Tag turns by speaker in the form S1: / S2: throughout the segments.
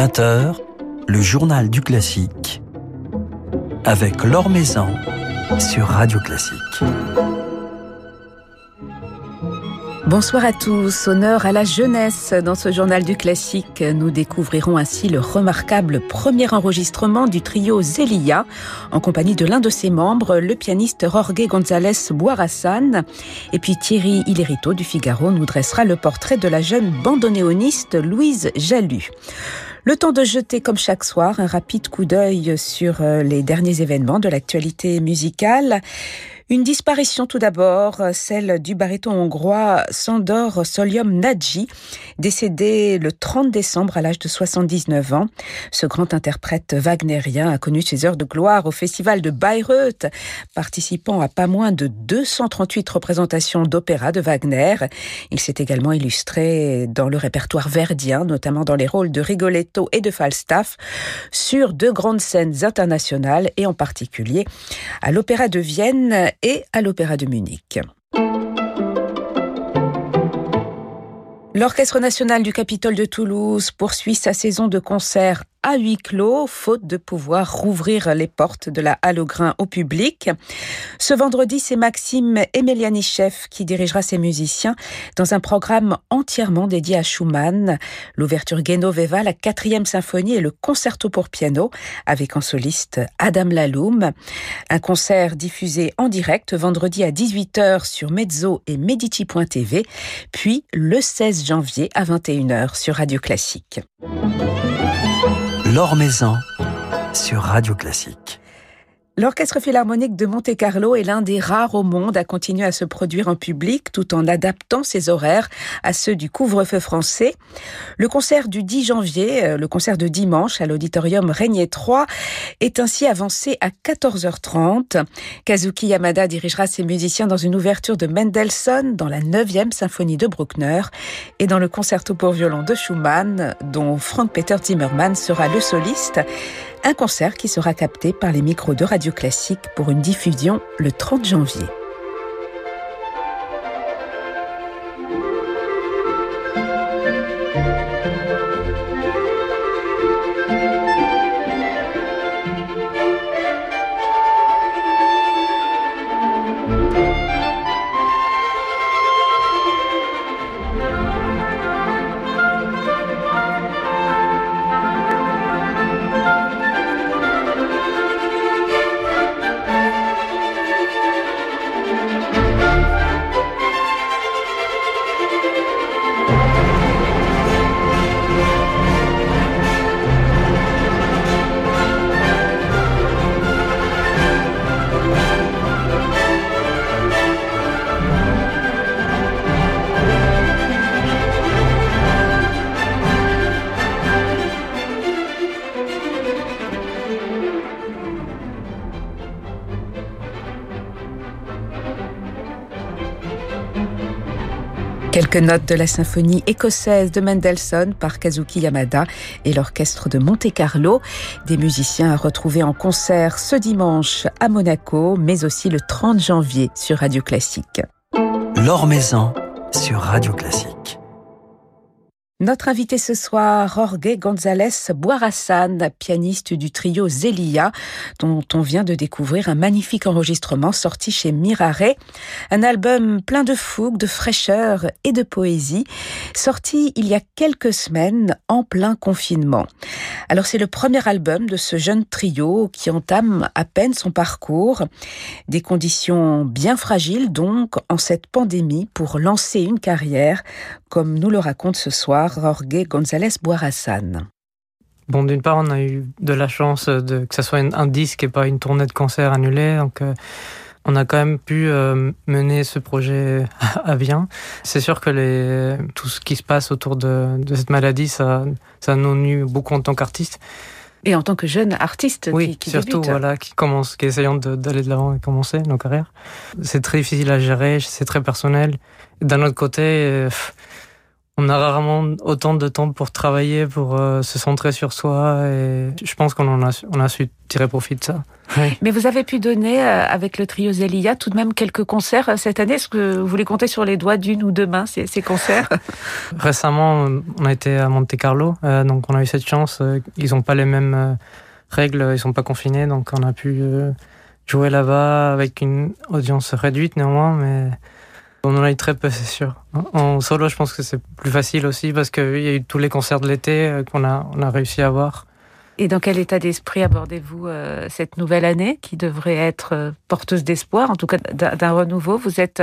S1: 20h, le journal du classique avec Laure Maison sur Radio Classique.
S2: Bonsoir à tous. Honneur à la jeunesse. Dans ce journal du classique, nous découvrirons ainsi le remarquable premier enregistrement du trio Zelia en compagnie de l'un de ses membres, le pianiste Jorge González Boirassan. Et puis Thierry Hillerito du Figaro nous dressera le portrait de la jeune bandonéoniste Louise Jalut. Le temps de jeter, comme chaque soir, un rapide coup d'œil sur euh, les derniers événements de l'actualité musicale. Une disparition tout d'abord, celle du baryton hongrois Sandor Solium Nadji, décédé le 30 décembre à l'âge de 79 ans. Ce grand interprète wagnérien a connu ses heures de gloire au festival de Bayreuth, participant à pas moins de 238 représentations d'opéra de Wagner. Il s'est également illustré dans le répertoire verdien, notamment dans les rôles de Rigoletto et de Falstaff, sur deux grandes scènes internationales et en particulier à l'Opéra de Vienne et à l'Opéra de Munich. L'Orchestre national du Capitole de Toulouse poursuit sa saison de concerts à huis clos, faute de pouvoir rouvrir les portes de la Halle au Grain au public. Ce vendredi, c'est Maxime Emelianichev qui dirigera ses musiciens dans un programme entièrement dédié à Schumann, l'ouverture Genoveva, la quatrième symphonie et le concerto pour piano, avec en soliste Adam Laloum. Un concert diffusé en direct vendredi à 18h sur Mezzo et Medici.tv, puis le 16 janvier à 21h sur Radio Classique.
S1: Maison sur Radio Classique.
S2: L'Orchestre philharmonique de Monte-Carlo est l'un des rares au monde à continuer à se produire en public tout en adaptant ses horaires à ceux du couvre-feu français. Le concert du 10 janvier, euh, le concert de dimanche à l'auditorium Régnier 3 est ainsi avancé à 14h30. Kazuki Yamada dirigera ses musiciens dans une ouverture de Mendelssohn dans la 9e symphonie de Bruckner et dans le concerto pour violon de Schumann dont Frank Peter Zimmermann sera le soliste. Un concert qui sera capté par les micros de Radio Classique pour une diffusion le 30 janvier. Notes de la symphonie écossaise de Mendelssohn par Kazuki Yamada et l'orchestre de Monte-Carlo, des musiciens à retrouver en concert ce dimanche à Monaco, mais aussi le 30 janvier sur Radio Classique.
S1: L'Or Maison sur Radio Classique.
S2: Notre invité ce soir, Jorge González Boirassan, pianiste du trio Zelia, dont on vient de découvrir un magnifique enregistrement sorti chez Mirare. Un album plein de fougue, de fraîcheur et de poésie, sorti il y a quelques semaines en plein confinement. Alors c'est le premier album de ce jeune trio qui entame à peine son parcours. Des conditions bien fragiles donc en cette pandémie pour lancer une carrière, comme nous le raconte ce soir Jorge González Boirassan.
S3: Bon, d'une part, on a eu de la chance de, que ce soit un, disque et pas une tournée de concert annulée. Donc, euh, on a quand même pu euh, mener ce projet à bien. C'est sûr que les, tout ce qui se passe autour de, de cette maladie, ça, ça nous nuit beaucoup en tant qu'artiste.
S2: Et en tant que jeune artiste
S3: oui,
S2: qui,
S3: surtout voilà, qui commence, qui essayant d'aller de l'avant et commencer nos carrières. C'est très difficile à gérer, c'est très personnel. D'un autre côté, euh, on a rarement autant de temps pour travailler, pour euh, se centrer sur soi. Et je pense qu'on en a, on a su tirer profit de ça.
S2: Mais vous avez pu donner euh, avec le trio Zelia tout de même quelques concerts euh, cette année. Est-ce que vous voulez compter sur les doigts d'une ou deux mains ces, ces concerts?
S3: Récemment, on a été à Monte Carlo, donc on a eu cette chance. Ils n'ont pas les mêmes règles, ils sont pas confinés, donc on a pu jouer là-bas avec une audience réduite néanmoins, mais on en a eu très peu, c'est sûr. En solo, je pense que c'est plus facile aussi parce qu'il y a eu tous les concerts de l'été euh, qu'on a, on a réussi à voir.
S2: Et dans quel état d'esprit abordez-vous euh, cette nouvelle année qui devrait être euh, porteuse d'espoir, en tout cas d'un renouveau? Vous êtes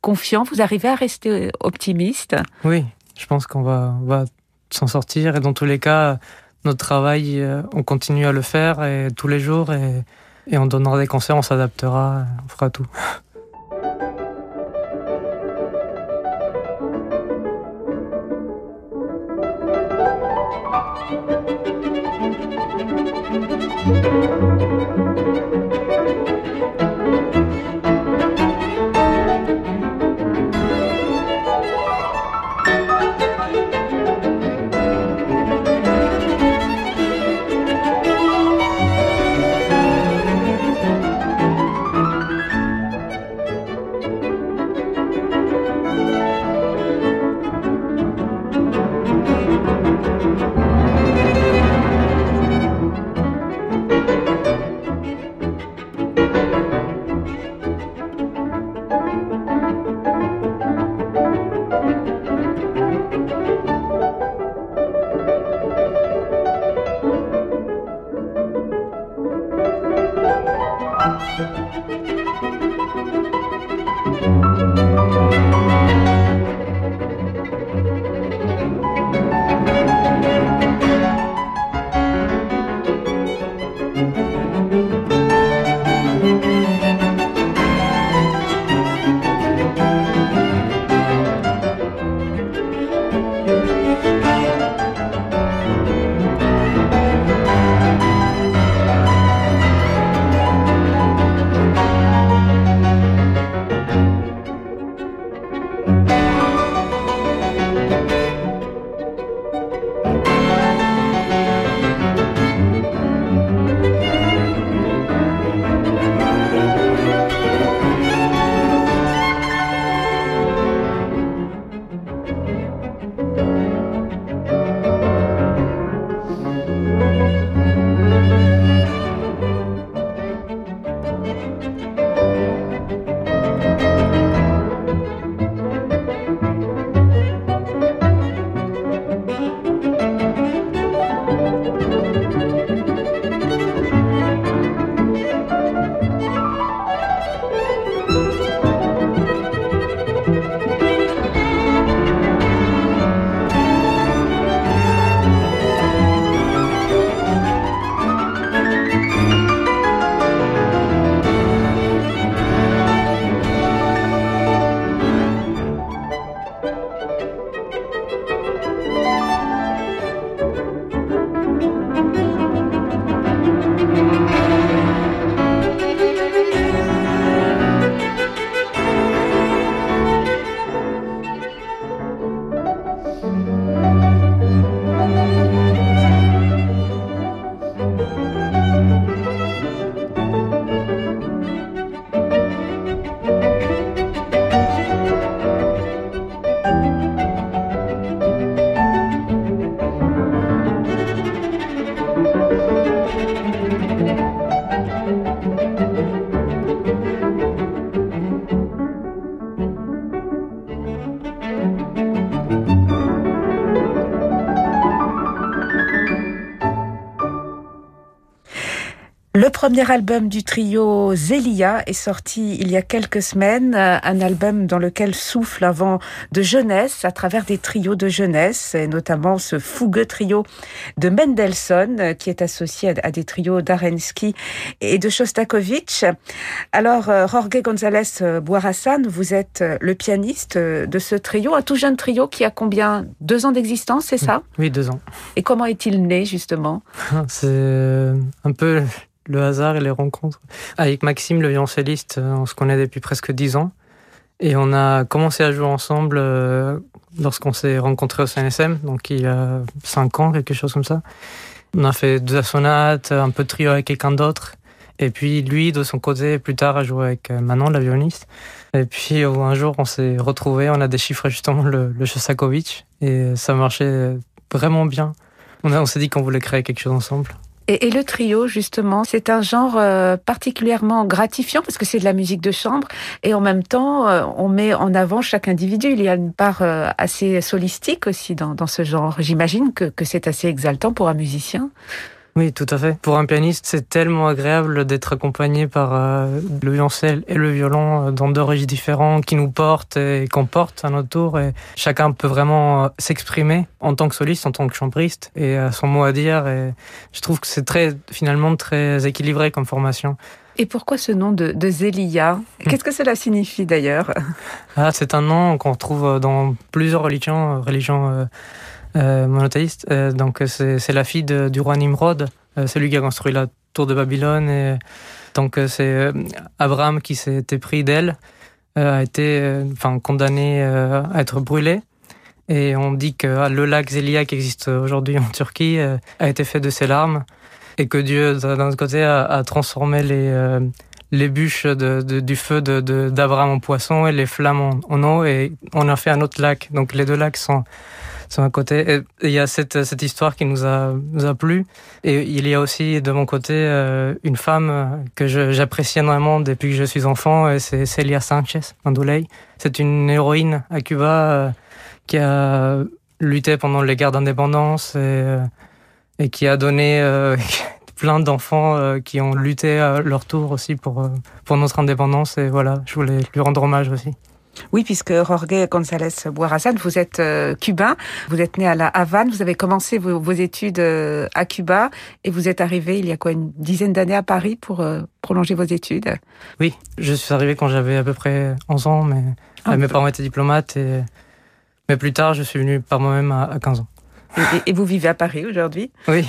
S2: confiant? Vous arrivez à rester optimiste?
S3: Oui, je pense qu'on va, va s'en sortir. Et dans tous les cas, notre travail, on continue à le faire et tous les jours. Et, et on donnera des concerts, on s'adaptera, on fera tout.
S2: Le premier album du trio Zelia est sorti il y a quelques semaines, un album dans lequel souffle un vent de jeunesse à travers des trios de jeunesse, et notamment ce fougueux trio de Mendelssohn qui est associé à des trios d'Arensky et de Shostakovich. Alors, Jorge González Boirassan, vous êtes le pianiste de ce trio, un tout jeune trio qui a combien? Deux ans d'existence, c'est ça?
S3: Oui, deux ans.
S2: Et comment est-il né justement?
S3: C'est un peu le hasard et les rencontres. Avec Maxime, le violoncelliste, euh, on se connaît depuis presque dix ans. Et on a commencé à jouer ensemble euh, lorsqu'on s'est rencontrés au CNSM, donc il y a cinq ans, quelque chose comme ça. On a fait deux sonates, un peu de trio avec quelqu'un d'autre. Et puis lui, de son côté, plus tard, a joué avec euh, Manon, la violoniste. Et puis un jour, on s'est retrouvés, on a déchiffré justement le, le Shostakovich et ça marchait vraiment bien. On, on s'est dit qu'on voulait créer quelque chose ensemble.
S2: Et, le trio, justement, c'est un genre euh, particulièrement gratifiant parce que c'est de la musique de chambre et en même temps, euh, on met en avant chaque individu. Il y a une part assez solistique aussi dans, dans ce genre. J'imagine que, que c'est assez exaltant pour un musicien.
S3: Oui, tout à fait. Pour un pianiste, c'est tellement agréable d'être accompagné par euh, le violoncelle et le violon euh, dans deux registres différents qui nous portent et qu'on porte à notre tour. Et chacun peut vraiment euh, s'exprimer en tant que soliste, en tant que chambriste et a son mot à dire. Et je trouve que c'est très, finalement, très équilibré comme formation.
S2: Et pourquoi ce nom de, de Zélia? Qu'est-ce que cela signifie d'ailleurs?
S3: Ah, C'est un nom qu'on retrouve dans plusieurs religions, religions monothéiste. Euh, donc c'est la fille du roi Nimrod, euh, celui qui a construit la tour de Babylone. Donc c'est Abraham qui s'était pris d'elle, a été enfin condamné à être brûlé. Et on dit que le lac Zélia qui existe aujourd'hui en Turquie a été fait de ses larmes et que Dieu, d'un autre côté, a, transformé les, les bûches de, du feu d'Abraham en poisson et les flammes en, en, eau et on a fait un autre lac. Donc les deux lacs sont sur un côté. Il y a cette, cette histoire qui nous a, nous a plu. Et il y a aussi de mon côté euh, une femme que j'apprécie énormément depuis que je suis enfant, et c'est Celia Sanchez Manduley. C'est une héroïne à Cuba euh, qui a lutté pendant les guerres d'indépendance et, euh, et qui a donné plein d'enfants qui ont lutté à leur tour aussi pour, pour notre indépendance. Et voilà, je voulais lui rendre hommage aussi.
S2: Oui, puisque Jorge González Boirasan, vous êtes euh, cubain, vous êtes né à la Havane, vous avez commencé vos, études euh, à Cuba et vous êtes arrivé il y a quoi une dizaine d'années à Paris pour euh, prolonger vos études?
S3: Oui, je suis arrivé quand j'avais à peu près 11 ans, mais ah, mes parents étaient diplomates et mais plus tard je suis venu par moi-même à, 15 ans.
S2: et vous vivez à Paris aujourd'hui?
S3: Oui.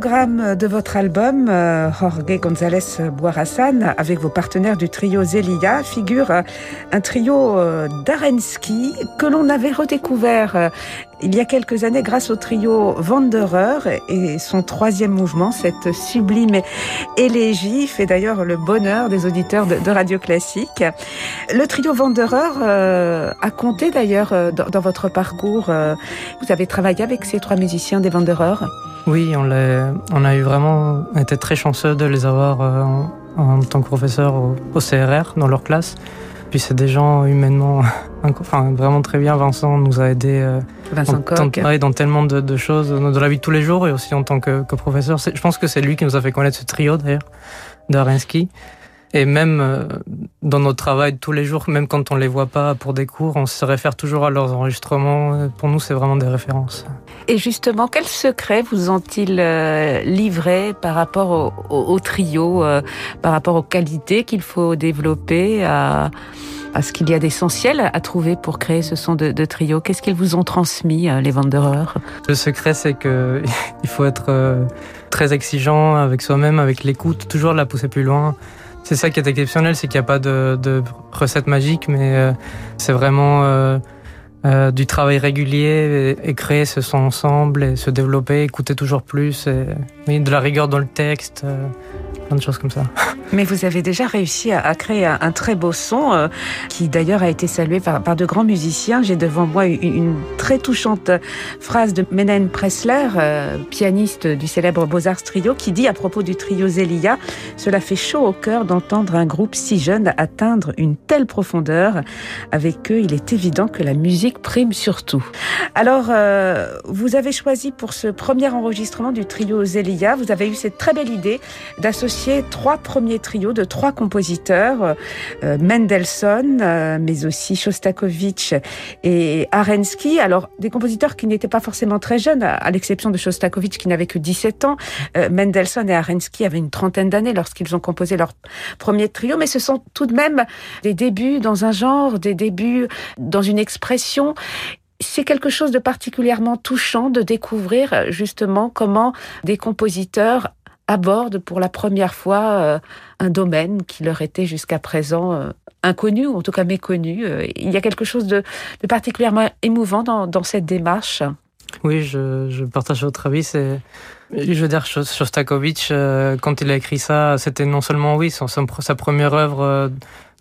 S2: Programme de votre album, euh, Jorge González Boirassan, avec vos partenaires du trio Zelia, figure un trio euh, d'Arenski que l'on avait redécouvert euh, il y a quelques années grâce au trio Wanderer et son troisième mouvement, cette sublime élégie, fait d'ailleurs le bonheur des auditeurs de, Radio Classique. Le trio Wanderer a compté d'ailleurs dans, dans, votre parcours. vous avez travaillé avec ces trois musiciens des Wanderers
S3: oui, on, on a eu vraiment été très chanceux de les avoir euh, en, tant que professeur au, CRR dans leur classe. Puis c'est des gens humainement, enfin vraiment très bien. Vincent nous a aidé
S2: euh,
S3: dans, dans tellement de, choses dans la vie de tous les jours et aussi en tant que, que professeur. Je pense que c'est lui qui nous a fait connaître ce trio d'ailleurs d'Arensky. Et même euh, dans notre travail tous les jours, même quand on les voit pas pour des cours, on se réfère toujours à leurs enregistrements. Pour nous, c'est vraiment des références.
S2: Et justement, quels secrets vous ont-ils euh, livrés par rapport au, trio, euh, par rapport aux qualités qu'il faut développer, à, à ce qu'il y a d'essentiel à trouver pour créer ce son de, de trio? Qu'est-ce qu'ils vous ont transmis, les Wanderers
S3: Le secret, c'est que il faut être très exigeant avec soi-même, avec l'écoute, toujours la pousser plus loin. C'est ça qui est exceptionnel, c'est qu'il n'y a pas de, de, recette magique, mais euh, c'est vraiment euh, euh, du travail régulier et, créer ce son ensemble et se développer, écouter toujours plus, et, de la rigueur dans le texte plein de choses comme ça.
S2: Mais vous avez déjà réussi à, créer un, très beau son, euh, qui d'ailleurs a été salué par, de grands musiciens. J'ai devant moi une, très touchante phrase de Menahem Pressler, euh, pianiste du célèbre Beaux-Arts Trio, qui dit à propos du trio Zelia, cela fait chaud au cœur d'entendre un groupe si jeune atteindre une telle profondeur. Avec eux, il est évident que la musique prime surtout. Alors, euh, vous avez choisi pour ce premier enregistrement du trio Zelia, vous avez eu cette très belle idée d'associer trois premiers trios de trois compositeurs, euh, Mendelssohn, euh, mais aussi Shostakovich et Arensky. Alors, des compositeurs qui n'étaient pas forcément très jeunes, à, l'exception de Shostakovich qui n'avait que 17 ans. Euh, Mendelssohn et Arensky avaient une trentaine d'années lorsqu'ils ont composé leur premier trio, mais ce sont tout de même des débuts dans un genre, des débuts dans une expression c'est quelque chose de particulièrement touchant de découvrir justement comment des compositeurs abordent pour la première fois euh, un domaine qui leur était jusqu'à présent euh, inconnu, ou en tout cas méconnu. Euh, il y a quelque chose de, particulièrement émouvant dans, cette démarche?
S3: Oui, je, partage votre avis. C'est, je veux dire, Shostakovich, quand il a écrit ça, c'était non seulement oui, sa première œuvre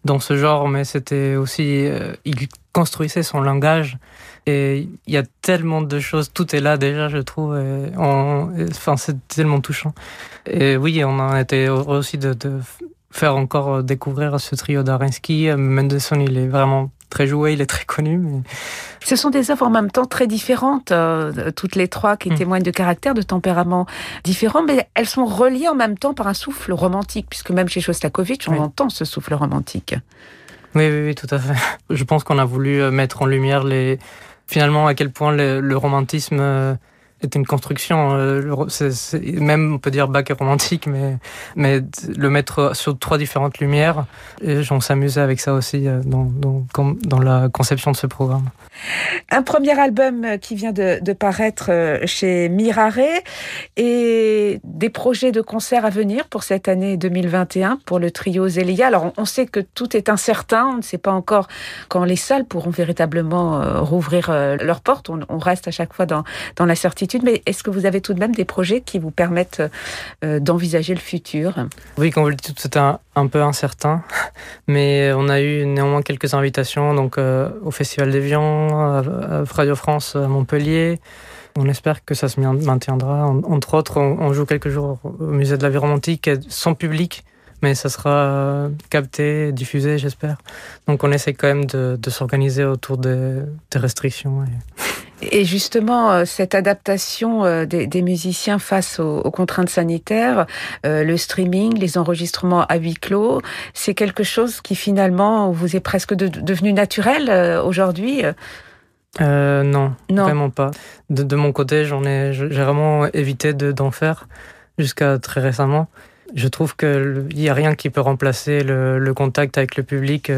S3: dans ce genre, mais c'était aussi, il construisait son langage et il y a tellement de choses, tout est là déjà, je trouve. enfin, c'est tellement touchant. Et oui, on a été heureux aussi de, de faire encore découvrir ce trio d'Arinsky. Mendelssohn, il est vraiment très joué, il est très connu. Mais...
S2: Ce sont des œuvres en même temps très différentes, euh, toutes les trois qui mm. témoignent de caractères, de tempéraments différents, mais elles sont reliées en même temps par un souffle romantique, puisque même chez Shostakovich, on entend ce souffle romantique.
S3: Oui, oui, oui, tout à fait. Je pense qu'on a voulu euh, mettre en lumière les, finalement à quel point le, romantisme euh, est une construction. Euh, même on peut dire bac romantique, mais mais le mettre sur trois différentes lumières. Et on s'amusait avec ça aussi euh, dans, dans, la conception de ce programme.
S2: Un premier album qui vient de, paraître chez Mirare et des projets de concerts à venir pour cette année 2021 pour le trio Zelia. Alors on sait que tout est incertain, on ne sait pas encore quand les salles pourront véritablement rouvrir leurs portes. On, on reste à chaque fois dans, dans la certitude mais est-ce que vous avez tout de même des projets qui vous permettent euh, d'envisager le futur?
S3: Oui, comme vous le dites, c'était un, peu incertain, mais on a eu néanmoins quelques invitations donc euh, au Festival d'Evian, à, Radio France à Montpellier. On espère que ça se maintiendra. Entre autres, on, joue quelques jours au musée de la vie romantique sans public, mais ça sera capté, diffusé, j'espère. Donc on essaie quand même de, s'organiser autour des, des restrictions. Et...
S2: Et justement, euh, cette adaptation euh, des, musiciens face aux, contraintes sanitaires, euh, le streaming, les enregistrements à huis clos, c'est quelque chose qui finalement vous est presque devenu naturel aujourd'hui
S3: non, non, vraiment pas. De, mon côté, j'en ai, j'ai vraiment évité d'en faire jusqu'à très récemment. Je trouve qu'il n'y a rien qui peut remplacer le, contact avec le public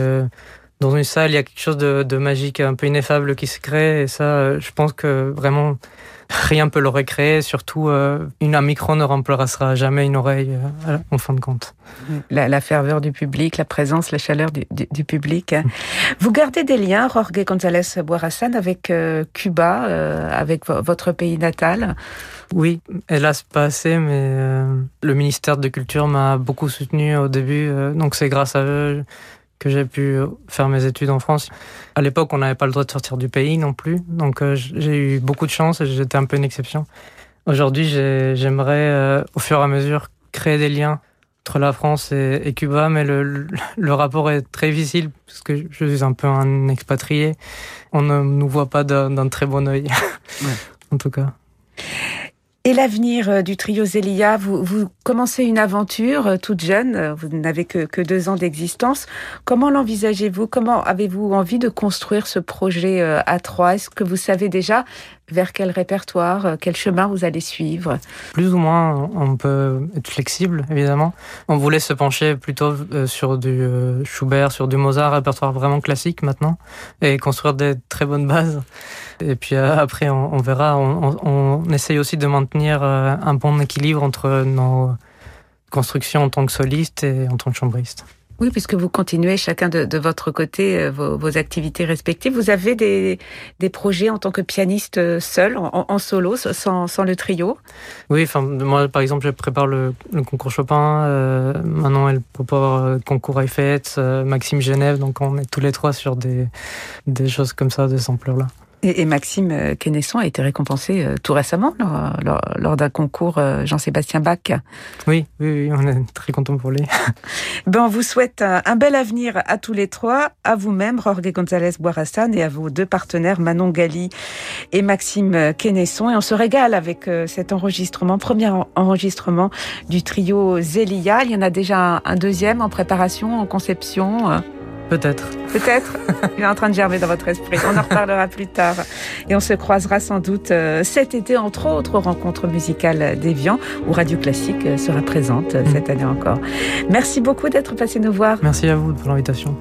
S3: dans une salle, il y a quelque chose de, magique, un peu ineffable qui se crée. Et ça, euh, je pense que vraiment, rien peut le recréer. Surtout, euh, une, un micro ne remplacera jamais une oreille euh, en fin de compte.
S2: La, ferveur du public, la présence, la chaleur du, public. Hein. Vous gardez des liens, Jorge González Boirassan, avec Cuba, avec votre pays natal?
S3: Oui, hélas pas assez, mais le ministère de Culture m'a beaucoup soutenu au début, donc c'est grâce à eux que j'ai pu faire mes études en France. À l'époque, on n'avait pas le droit de sortir du pays non plus, donc euh, j'ai eu beaucoup de chance et j'étais un peu une exception. Aujourd'hui, j'aimerais, euh, au fur et à mesure, créer des liens entre la France et, Cuba, mais le, le, rapport est très difficile parce que je suis un peu un expatrié. On ne nous voit pas d'un très bon œil, en tout cas.
S2: Et l'avenir euh, du trio Zélia, vous, vous commencez une aventure euh, toute jeune, euh, vous n'avez que, que deux ans d'existence. Comment l'envisagez-vous? Comment avez-vous envie de construire ce projet à trois? Est-ce que vous savez déjà vers quel répertoire, quel chemin vous allez suivre
S3: Plus ou moins, on peut être flexible, évidemment. On voulait se pencher plutôt sur du Schubert, sur du Mozart, répertoire vraiment classique maintenant, et construire des très bonnes bases. Et puis euh, après, on, verra. On, on, essaye aussi de maintenir euh, un bon équilibre entre nos constructions en tant que soliste et en tant que chambriste.
S2: Oui, puisque vous continuez chacun de, votre côté euh, vos, activités respectives. Vous avez des, projets en tant que pianiste seul, en, solo, sans, le trio?
S3: Oui, enfin, moi, par exemple, je prépare le, concours Chopin. maintenant, elle prépare le concours Eiffel, Maxime Genève. Donc, on est tous les trois sur des, des choses comme ça, de cette ampleur-là.
S2: Et, Maxime euh, Quenesson a été récompensé euh, tout récemment lors, d'un concours euh, Jean-Sébastien Bach.
S3: Oui, oui, on est très content pour lui.
S2: ben, on vous souhaite un, bel avenir à tous les trois, à vous-même, Jorge González Boirassan, et à vos deux partenaires, Manon Gali et Maxime Quenesson. Et on se régale avec cet enregistrement, premier enregistrement du trio Zélia. Il y en a déjà un deuxième en préparation, en conception.
S3: Peut-être.
S2: Peut-être. Il est en train de germer dans votre esprit. On en reparlera plus tard. Et on se croisera sans doute euh, cet été, entre autres, aux rencontres musicales d'Evian, où Radio Classique euh, sera présente euh, cette année encore. Merci beaucoup d'être passé nous voir.
S3: Merci à vous pour l'invitation.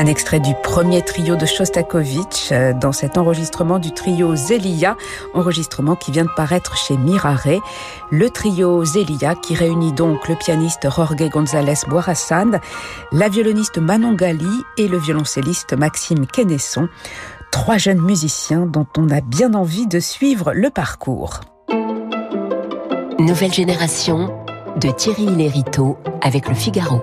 S2: Un extrait du premier trio de Shostakovich euh, dans cet enregistrement du trio Zelia, enregistrement qui vient de paraître chez Mirare. Le trio Zelia qui réunit donc le pianiste Jorge González Boirassan, la violoniste Manon Gali et le violoncelliste Maxime Quenesson Trois jeunes musiciens dont on a bien envie de suivre le parcours.
S4: Nouvelle génération de Thierry Lériteau avec le Figaro.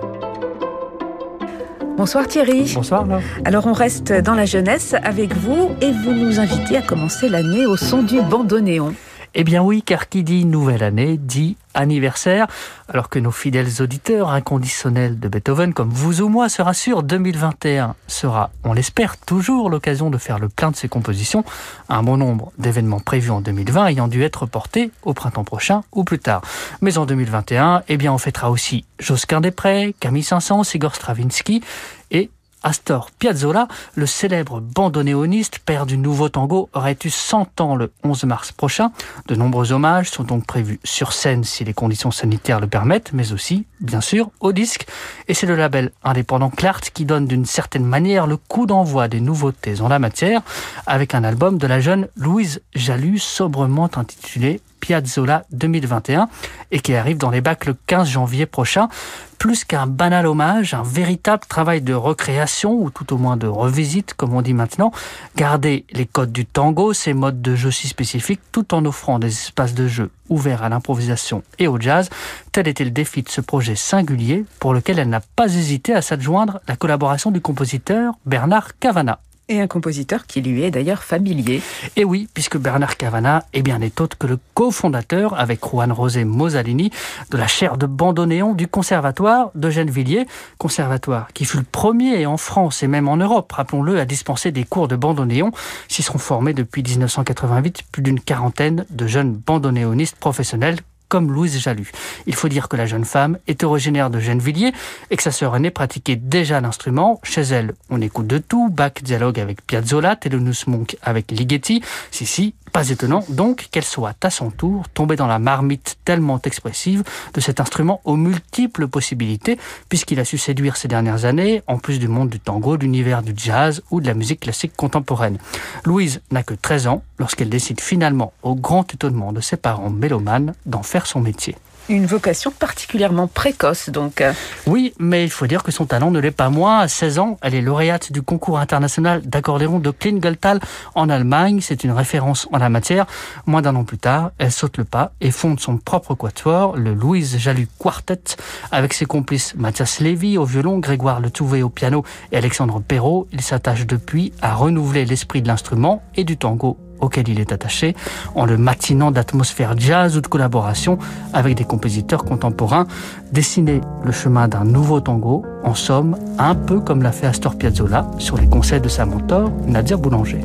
S2: Bonsoir Thierry.
S3: Bonsoir.
S2: Alors on reste dans la jeunesse avec vous et vous nous invitez à commencer l'année au son du bandoneon.
S5: Eh bien oui, car qui dit nouvelle année dit anniversaire, alors que nos fidèles auditeurs inconditionnels de Beethoven, comme vous ou moi, se rassurent, 2021 sera, on l'espère, toujours l'occasion de faire le plein de ses compositions, un bon nombre d'événements prévus en 2020 ayant dû être portés au printemps prochain ou plus tard. Mais en 2021, eh bien on fêtera aussi Josquin Després, Camille Saint-Saëns, Igor Stravinsky et Astor Piazzolla, le célèbre bandoneoniste, père du nouveau tango, aurait eu 100 ans le 11 mars prochain. De nombreux hommages sont donc prévus sur scène si les conditions sanitaires le permettent, mais aussi, bien sûr, au disque. Et c'est le label indépendant Clart qui donne d'une certaine manière le coup d'envoi des nouveautés en la matière, avec un album de la jeune Louise Jalut, sobrement intitulé Piazzolla 2021 et qui arrive dans les bacs le 15 janvier prochain. Plus qu'un banal hommage, un véritable travail de recréation ou tout au moins de revisite comme on dit maintenant. Garder les codes du tango, ses modes de jeu si spécifiques tout en offrant des espaces de jeu ouverts à l'improvisation et au jazz. Tel était le défi de ce projet singulier pour lequel elle n'a pas hésité à s'adjoindre la collaboration du compositeur Bernard Cavana
S2: et un compositeur qui lui est d'ailleurs familier.
S5: Et oui, puisque Bernard Cavana est bien n'est autre que le cofondateur avec Juan José Mosalini de la chaire de bandoneon du conservatoire de Gennevilliers, conservatoire qui fut le premier en France et même en Europe, rappelons-le, à dispenser des cours de bandoneon. S'y seront formés depuis 1988 plus d'une quarantaine de jeunes bandonéonistes professionnels comme Louise Jalut. Il faut dire que la jeune femme est originaire de Gennevilliers et que sa sœur aînée pratiquait déjà l'instrument. Chez elle, on écoute de tout, Bach dialogue avec Piazzolla, Thelonious Monk avec Ligeti. Si, si, pas étonnant donc qu'elle soit à son tour tombée dans la marmite tellement expressive de cet instrument aux multiples possibilités, puisqu'il a su séduire ces dernières années, en plus du monde du tango, de l'univers du jazz ou de la musique classique contemporaine. Louise n'a que 13 ans lorsqu'elle décide finalement, au grand étonnement de ses parents mélomanes, d'en faire son métier.
S2: Une vocation particulièrement précoce, donc.
S5: Oui, mais il faut dire que son talent ne l'est pas moins. À 16 ans, elle est lauréate du concours international d'accordéon de Klingeltal en Allemagne. C'est une référence en la matière. Moins d'un an plus tard, elle saute le pas et fonde son propre quatuor, le Louise Jalut Quartet, avec ses complices Mathias Lévy au violon, Grégoire Le Touvet au piano et Alexandre Perrault. Il s'attache depuis à renouveler l'esprit de l'instrument et du tango auquel il est attaché, en le matinant d'atmosphère jazz ou de collaboration avec des compositeurs contemporains, dessiner le chemin d'un nouveau tango, en somme, un peu comme l'a fait Astor Piazzolla sur les conseils de sa mentor, Nadia Boulanger.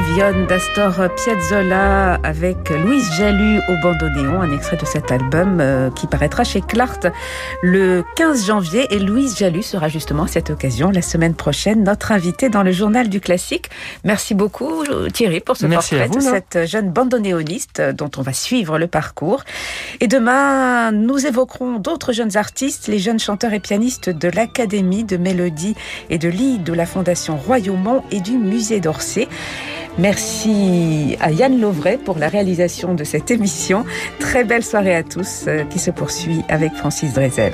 S2: d'Oblivion d'Astor Piazzolla avec Louise Jalut au bandoneon, un extrait de cet album euh, qui paraîtra chez Clart le 15 janvier et Louise Jalut sera justement à cette occasion la semaine prochaine notre invitée dans le journal du classique. Merci beaucoup Thierry pour ce portrait de cette jeune bandonéoniste dont on va suivre le parcours. Et demain, nous évoquerons d'autres jeunes artistes, les jeunes chanteurs et pianistes de l'Académie de Mélodie et de Lied de la Fondation Royaumont et du musée d'Orsay. Merci à Yann Lovray pour la réalisation de cette émission. Très belle soirée à tous euh, qui se poursuit avec Francis Drezel.